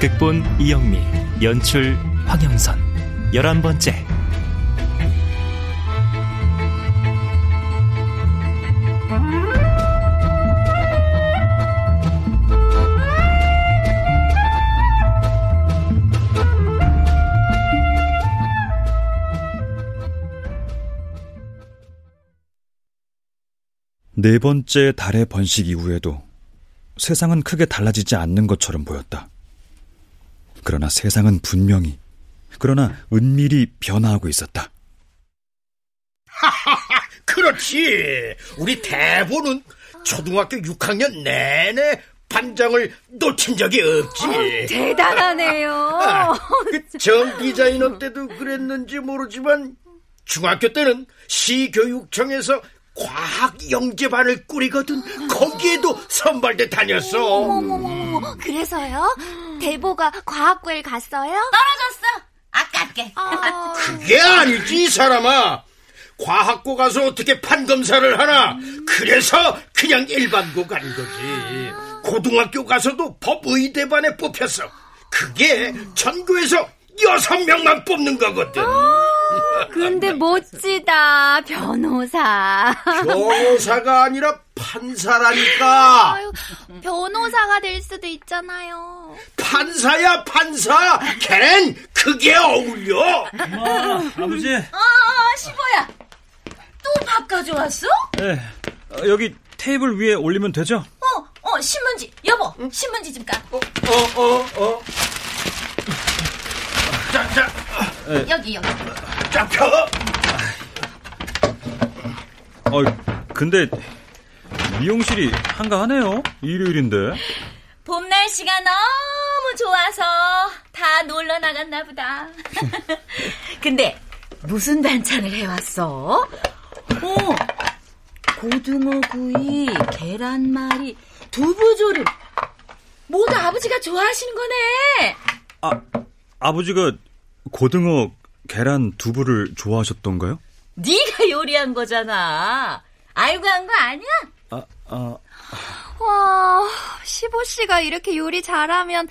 극본 이영미 연출 황영선 열한 번째 네 번째 달의 번식 이후에도 세상은 크게 달라지지 않는 것처럼 보였다. 그러나 세상은 분명히, 그러나 은밀히 변화하고 있었다. 하하하, 그렇지. 우리 대부는 초등학교 6학년 내내 반장을 놓친 적이 없지. 어, 대단하네요. 아, 그 정 디자이너 때도 그랬는지 모르지만 중학교 때는 시교육청에서 과학 영재반을 꾸리거든 거기에도 선발대 다녔어. 어머머머, 그래서요? 대보가 과학고에 갔어요? 떨어졌어. 아깝게. 아... 그게 아니지 이 사람아. 과학고 가서 어떻게 판검사를 하나? 그래서 그냥 일반고 간 거지. 고등학교 가서도 법의대반에 뽑혔어. 그게 전교에서 여섯 명만 뽑는 거거든. 근데 멋지다, 변호사. 변호사가 아니라 판사라니까. 아유, 변호사가 될 수도 있잖아요. 판사야, 판사. 걘 그게 어울려. 엄마, 아버지. 아, 아 시보야. 또 밥 가져왔어? 네. 여기 테이블 위에 올리면 되죠? 어, 어, 신문지. 여보, 응? 신문지 좀 까. 어, 어, 어. 어. 자, 자. 네. 여기, 여기. 자, 펴. 어, 근데 미용실이 한가하네요. 일요일인데. 봄 날씨가 너무 좋아서 다 놀러 나갔나 보다. 근데 무슨 반찬을 해왔어? 오, 고등어 구이, 계란말이, 두부조림. 모두 아버지가 좋아하시는 거네. 아, 아버지가 고등어, 계란, 두부를 좋아하셨던가요? 네가 요리한 거잖아. 알고 한 거 아니야? 아, 아. 와, 시보 씨가 이렇게 요리 잘하면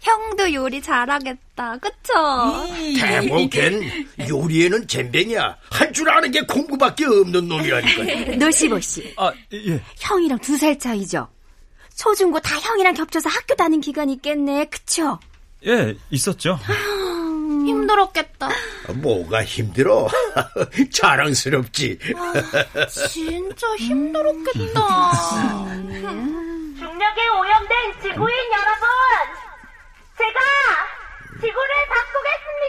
형도 요리 잘하겠다. 그쵸? 대목엔 요리에는 잼뱅이야. 할 줄 아는 게 공부밖에 없는 놈이라니까. 노시보 씨. 아, 예. 형이랑 두 살 차이죠? 초중고 다 형이랑 겹쳐서 학교 다닌 기간이 있겠네. 그쵸? 예, 있었죠. 힘들었겠다. 뭐가 힘들어? 자랑스럽지. 아, 진짜 힘들었겠다. 중력에 오염된 지구인 여러분, 제가 지구를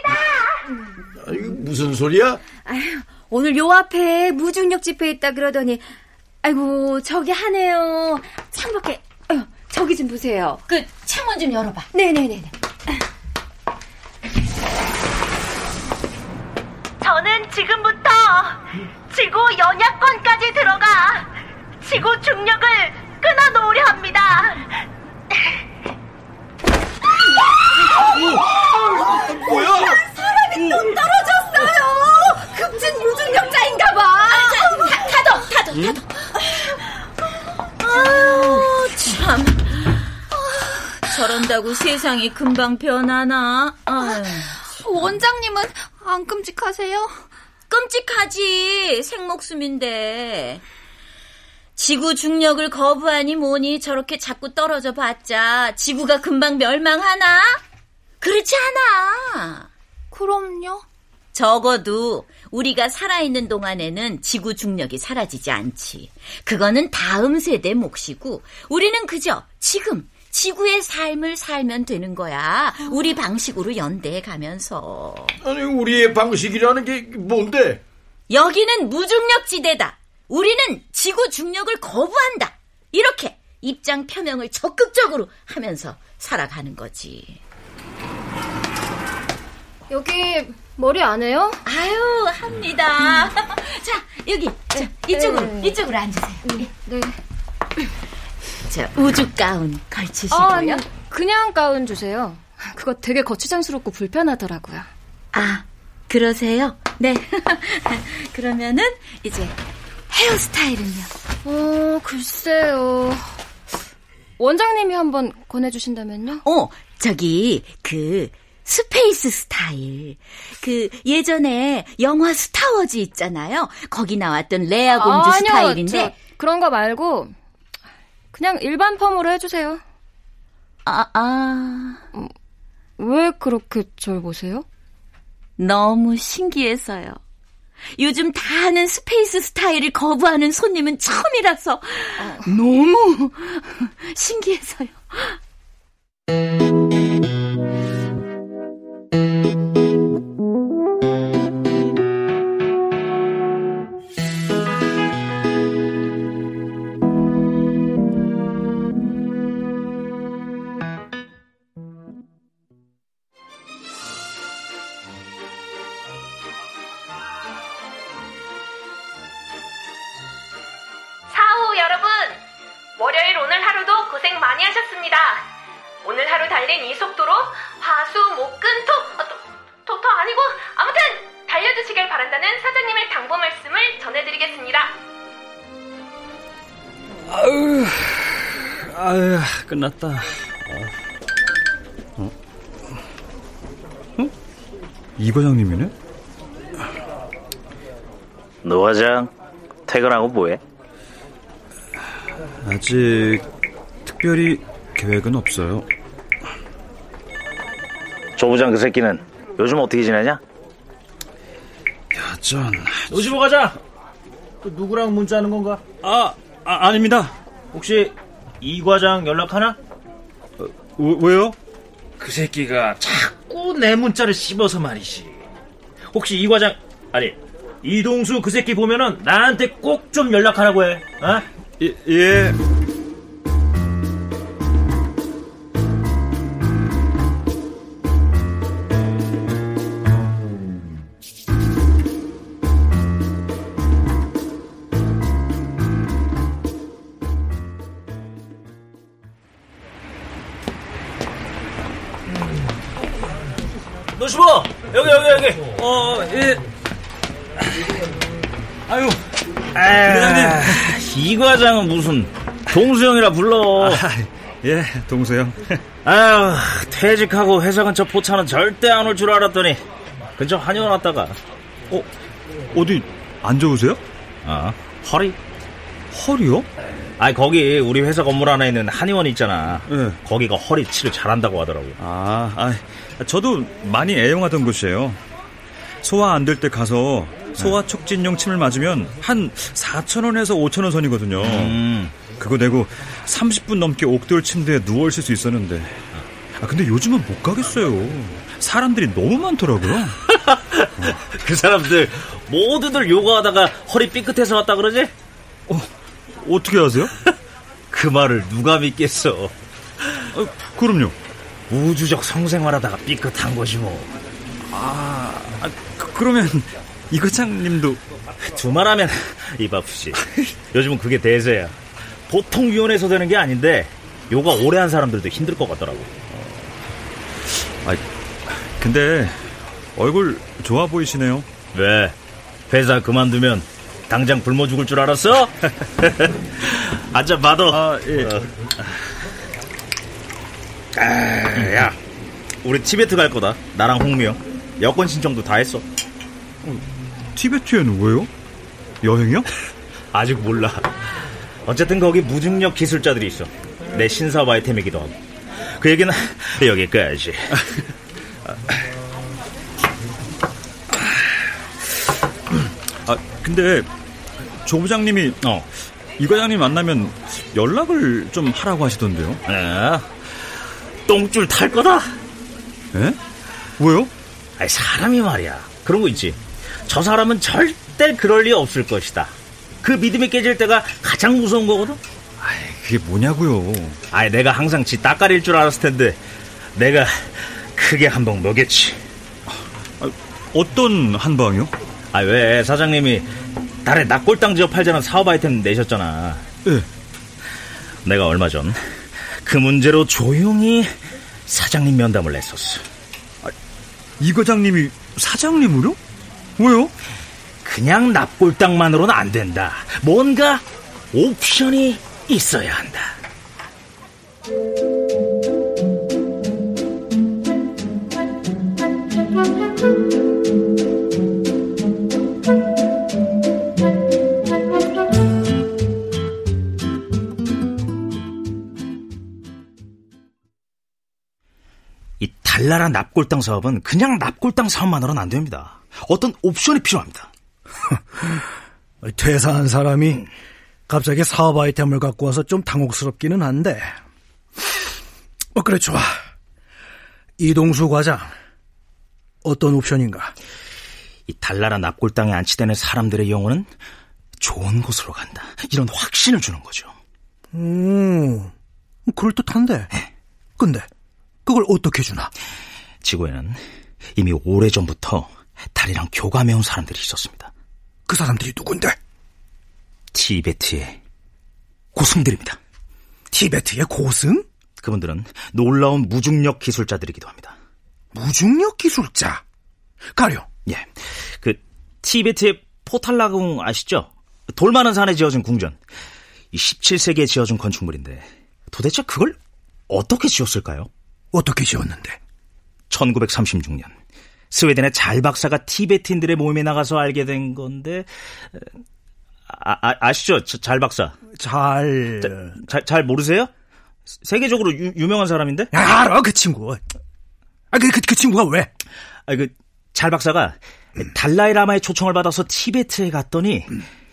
바꾸겠습니다. 아니, 무슨 소리야? 아유, 오늘 요 앞에 무중력 집회 있다 그러더니, 아이고 저기 하네요. 창밖에, 아유, 저기 좀 보세요. 그 창문 좀 열어봐. 네네네. 저 지금부터 지구 연약권까지 들어가 지구 중력을 끊어놓으려 합니다. 뭐야? 사람이 뚝 떨어졌어요. 급진 무중력자인가 봐. 타도, 타도, 타도. 아유, 참. 저런다고 세상이 금방 변하나? 아유. 원장님은 안 끔찍하세요? 끔찍하지. 생목숨인데. 지구 중력을 거부하니 뭐니 저렇게 자꾸 떨어져 봤자 지구가 금방 멸망하나? 그렇지 않아. 그럼요. 적어도 우리가 살아있는 동안에는 지구 중력이 사라지지 않지. 그거는 다음 세대 몫이고 우리는 그저 지금 지구의 삶을 살면 되는 거야. 우리 방식으로 연대해 가면서. 아니, 우리의 방식이라는 게 뭔데? 여기는 무중력 지대다. 우리는 지구 중력을 거부한다. 이렇게 입장 표명을 적극적으로 하면서 살아가는 거지. 여기 머리 안 해요? 아유, 합니다. 자, 여기. 자, 이쪽으로, 네. 이쪽으로 앉으세요. 네. 자, 우주 가운 걸치시고요. 아, 아니, 그냥 가운 주세요. 그거 되게 거추장스럽고 불편하더라고요. 아, 그러세요? 네. 그러면은 이제 헤어스타일은요? 어, 글쎄요. 원장님이 한번 권해주신다면요? 어, 저기 그 스페이스 스타일. 그 예전에 영화 스타워즈 있잖아요. 거기 나왔던 레아 공주 아니요, 스타일인데 저 그런 거 말고 그냥 일반 펌으로 해주세요. 아, 아. 왜 그렇게 절 보세요? 너무 신기해서요. 요즘 다 하는 스페이스 스타일을 거부하는 손님은 처음이라서 너무 신기해서요. 아유, 끝났다. 어? 이 과장님이네? 노 과장 퇴근하고 뭐해? 아직 특별히 계획은 없어요. 조 부장 그 새끼는 요즘 어떻게 지내냐? 야전. 노시보 가자. 또 누구랑 문자하는 건가? 아, 아 아닙니다. 혹시 이 과장 연락하나? 왜, 왜요? 그 새끼가 자꾸 내 문자를 씹어서 말이지. 혹시 이 과장 아니 이동수 그 새끼 보면은 나한테 꼭 좀 연락하라고 해. 어? 예, 예. 이 과장은 무슨 동수형이라 불러. 아, 예, 동서형. 아유, 퇴직하고 회사 근처 포차는 절대 안 올 줄 알았더니 근처 한의원 왔다가 어, 어디 안 좋으세요? 어, 허리? 허리요? 아니 거기 우리 회사 건물 안에 있는 한의원 있잖아. 예. 거기가 허리 치료 잘한다고 하더라고. 아, 아, 저도 많이 애용하던 곳이에요. 소화 안 될 때 가서 소화 촉진용 침을 맞으면 한 4,000원에서 5,000원 선이거든요. 음, 그거 내고 30분 넘게 옥돌 침대에 누워 있을 수 있었는데. 아, 근데 요즘은 못 가겠어요. 사람들이 너무 많더라고요. 그 사람들 모두들 요가하다가 허리 삐끗해서 왔다 그러지? 어떻게 하세요? 그 말을 누가 믿겠어? 아, 그럼요. 우주적 성생활하다가 삐끗한 거지 뭐. 아, 그, 그러면 이 과장님도 두말하면 입 아프지. 요즘은 그게 대세야. 보통 위원회에서 되는 게 아닌데 요가 오래 한 사람들도 힘들 것 같더라고. 아, 근데 얼굴 좋아 보이시네요. 왜? 회사 그만두면 당장 굶어 죽을 줄 알았어? 앉아 받아. 아, 예. 어. 아, 야, 우리 티베트 갈 거다. 나랑 홍미영. 여권 신청도 다 했어. 티베트에는 왜요? 여행이요? 아직 몰라. 어쨌든 거기 무중력 기술자들이 있어. 내 신사업 아이템이기도 하고. 그 얘기는 여기까지. 아, 근데 조 부장님이 어, 이 과장님 만나면 연락을 좀 하라고 하시던데요. 아, 똥줄 탈 거다. 예? 왜요? 아니, 사람이 말이야. 그런 거 있지. 저 사람은 절대 그럴 리 없을 것이다. 그 믿음이 깨질 때가 가장 무서운 거거든. 그게 뭐냐고요. 아이, 내가 항상 지 따까리일 줄 알았을 텐데, 내가 크게 한 방 먹였지. 어떤 한 방이요? 아, 왜 사장님이 달에 낙골당 지어 팔자는 사업 아이템 내셨잖아. 예. 내가 얼마 전 그 문제로 조용히 사장님 면담을 냈었어. 이 과장님이 사장님으로? 왜요? 그냥 납골당만으로는 안 된다. 뭔가 옵션이 있어야 한다. 이 달나라 납골당 사업은 그냥 납골당 사업만으로는 안 됩니다. 어떤 옵션이 필요합니다. 퇴사한 사람이 갑자기 사업 아이템을 갖고 와서 좀 당혹스럽기는 한데. 어, 그래, 좋아. 이동수 과장. 어떤 옵션인가? 이 달나라 납골당에 안치되는 사람들의 영혼은 좋은 곳으로 간다. 이런 확신을 주는 거죠. 음, 그럴듯한데. 근데, 그걸 어떻게 주나? 지구에는 이미 오래전부터 달이랑 교감해 온 사람들이 있었습니다. 그 사람들이 누군데? 티베트의 고승들입니다. 티베트의 고승? 그분들은 놀라운 무중력 기술자들이기도 합니다. 무중력 기술자? 가령? 예. 그, 티베트의 포탈라궁 아시죠? 돌 많은 산에 지어진 궁전. 이 17세기에 지어진 건축물인데, 도대체 그걸 어떻게 지었을까요? 어떻게 지었는데? 1936년. 스웨덴의 잘 박사가 티베트인들의 모임에 나가서 알게 된 건데, 아, 아, 시죠 잘 박사. 잘... 잘, 잘 모르세요? 세계적으로 유, 명한 사람인데? 야, 알아, 그 친구. 아, 그, 그, 그 친구가 왜? 아, 그, 잘 박사가 달라이라마의 초청을 받아서 티베트에 갔더니,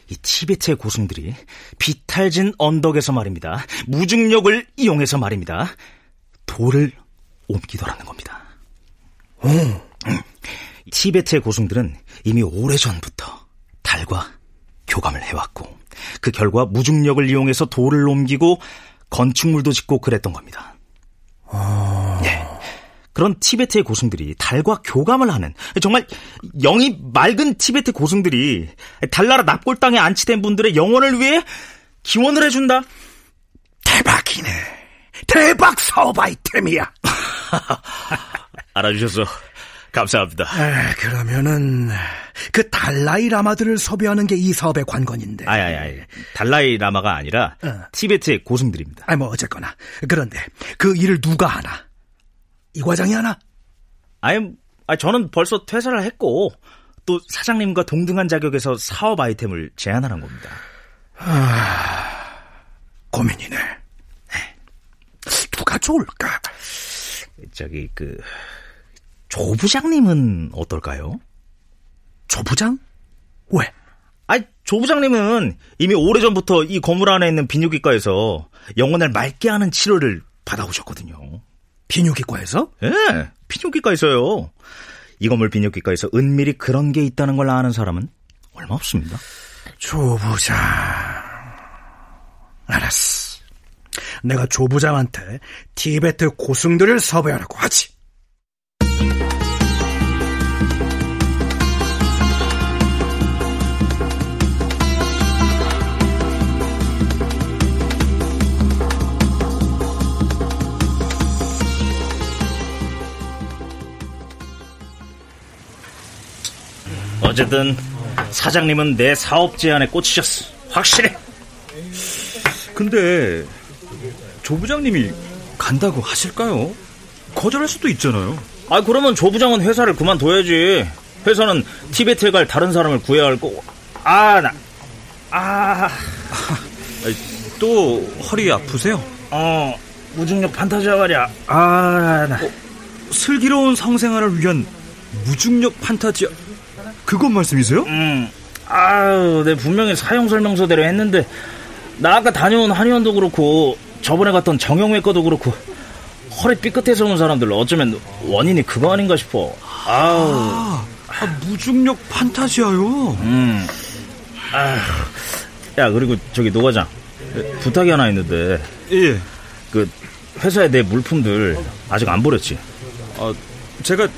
이 티베트의 고승들이 비탈진 언덕에서 말입니다. 무중력을 이용해서 말입니다. 돌을 옮기더라는 겁니다. 오. 티베트의 고승들은 이미 오래전부터 달과 교감을 해왔고, 그 결과 무중력을 이용해서 돌을 옮기고 건축물도 짓고 그랬던 겁니다. 아... 예. 그런 티베트의 고승들이 달과 교감을 하는 정말 영이 맑은 티베트 고승들이 달나라 납골당에 안치된 분들의 영혼을 위해 기원을 해준다. 대박이네. 대박 사업 아이템이야. 알아주셔서 감사합니다. 에, 그러면은 그 달라이 라마들을 섭외하는 게 이 사업의 관건인데. 아이, 아이, 아이. 달라이 라마가 아니라 어. 티베트의 고승들입니다. 아니 뭐 어쨌거나 그런데 그 일을 누가 하나? 이 과장이 하나? 아니, 아니 저는 벌써 퇴사를 했고 또 사장님과 동등한 자격에서 사업 아이템을 제안하는 겁니다. 아, 고민이네. 누가 좋을까? 저기 그 조 부장님은 어떨까요? 조 부장? 왜? 아니, 조 부장님은 이미 오래전부터 이 건물 안에 있는 비뇨기과에서 영혼을 맑게 하는 치료를 받아오셨거든요. 비뇨기과에서? 예, 네, 비뇨기과에서요. 이 건물 비뇨기과에서 은밀히 그런 게 있다는 걸 아는 사람은 얼마 없습니다. 조 부장. 알았어. 내가 조 부장한테 티베트 고승들을 섭외하라고 하지. 어쨌든 사장님은 내 사업 제안에 꽂히셨어. 확실해. 근데 조 부장님이 간다고 하실까요? 거절할 수도 있잖아요. 아 그러면 조 부장은 회사를 그만둬야지. 회사는 티베트에 갈 다른 사람을 구해야 할 거고. 아 나. 아. 또 허리 아프세요? 어. 무중력 판타지야 말이야. 아 나. 어, 슬기로운 성생활을 위한 무중력 판타지야. 그건 말씀이세요? 음. 아유, 내 분명히 사용 설명서대로 했는데 나 아까 다녀온 한의원도 그렇고 저번에 갔던 정형외과도 그렇고 허리 삐끗해서 온 사람들 어쩌면 원인이 그거 아닌가 싶어. 아우. 아, 아 무중력 판타지야요. 음. 아. 야, 그리고 저기 노과장. 부탁이 하나 있는데. 예. 그 회사에 내 물품들 아직 안 버렸지? 아, 제가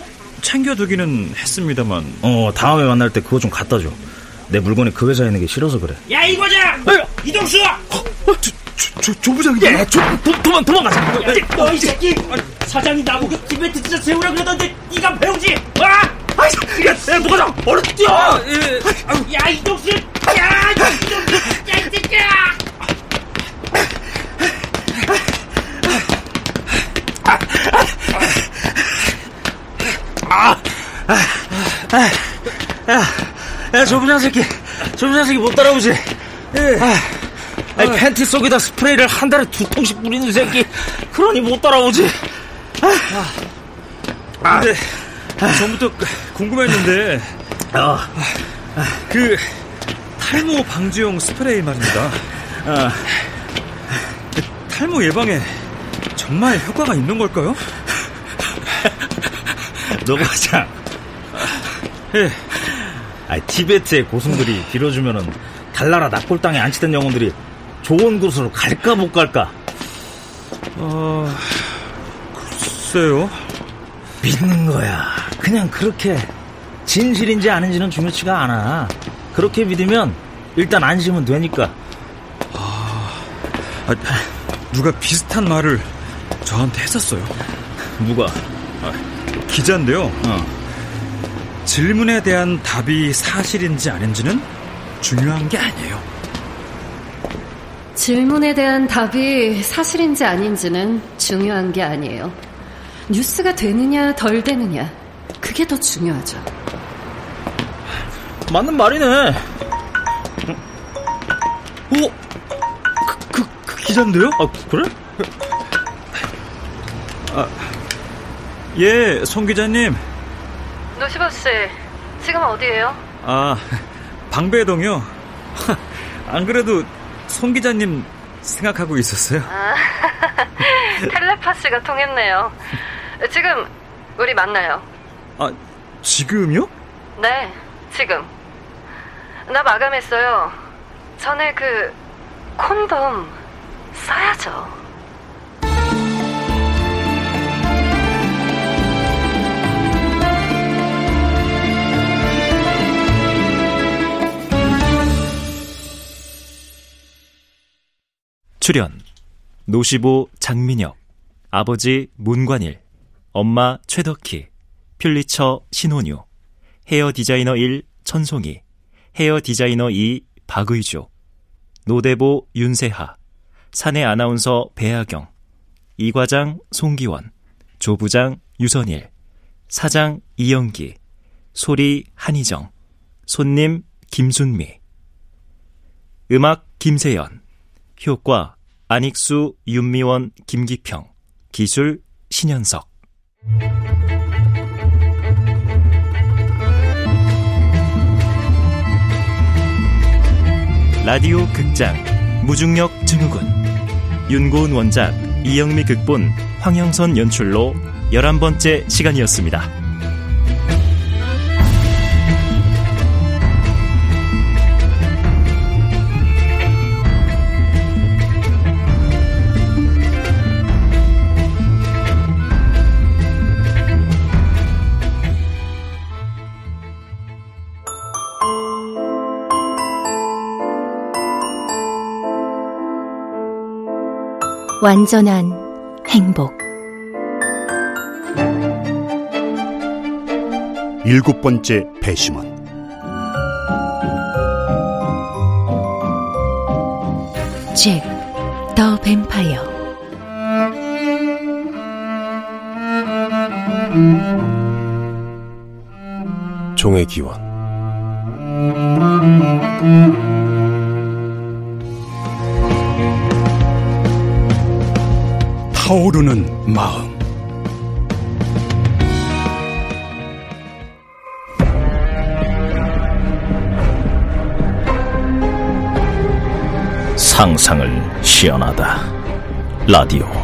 챙겨두기는 했습니다만. 어, 다음에 만날 때 그거 좀 갖다 줘. 내 물건이 그 회사에 있는 게 싫어서 그래. 야, 이 과장! 이동수! 조, 조부장님? 야, 조, 도, 도망, 도망가자. 너, 이 새끼! 사장이 나보고 디베트 진짜 세우라 그러던데, 네가 배우지? 와! 아이, 야, 야, 누가 나! 얼른 뛰어! 야, 이동수! 야, 이동수! 야, 이 새끼야! 야, 조부장 새끼. 조부장 새끼 못 따라오지? 아, 아니, 팬티 속에다 스프레이를 한 달에 두 통씩 뿌리는 새끼. 그러니 못 따라오지. 아, 근데 전부터 궁금했는데 어. 그 탈모 방지용 스프레이 말입니다. 어. 그 탈모 예방에 정말 효과가 있는 걸까요? 노과장. 예. 아, 티베트의 고승들이 빌어주면은 달나라 땅에 안치된 영혼들이 좋은 곳으로 갈까 못 갈까? 어, 글쎄요. 믿는 거야. 그냥 그렇게 진실인지 아닌지는 중요치가 않아. 그렇게 믿으면 일단 안심은 되니까. 아, 누가 비슷한 말을 저한테 했었어요. 누가? 기자인데요. 어. 질문에 대한 답이 사실인지 아닌지는 중요한 게 아니에요. 질문에 대한 답이 사실인지 아닌지는 중요한 게 아니에요. 뉴스가 되느냐 덜 되느냐 그게 더 중요하죠. 맞는 말이네. 오, 그, 그, 그 기자인데요? 아, 그래? 아, 예, 송 기자님. 노시보 씨, 지금 어디예요? 아, 방배동이요. 안 그래도 송 기자님 생각하고 있었어요. 아, 텔레파시가 통했네요. 지금 우리 만나요. 아, 지금요? 네, 지금. 나 마감했어요. 전에 그 콘돔 써야죠. 출연 노시보 장민혁. 아버지 문관일. 엄마 최덕희. 퓰리처 신혼유. 헤어 디자이너 1 천송이. 헤어 디자이너 2 박의조 노대보 윤세하. 사내 아나운서 배아경. 이과장 송기원. 조부장 유선일. 사장 이영기. 소리 한희정. 손님 김순미. 음악 김세연. 효과 안익수, 윤미원, 김기평, 기술 신현석. 라디오 극장 무중력 증후군 윤고은 원작 이영미 극본 황영선 연출로 11번째 시간이었습니다. 완전한 행복. 일곱 번째 배심원. 잭, 더 뱀파이어. 종의 기원 타오르는 마음 상상을 시연하다. 라디오.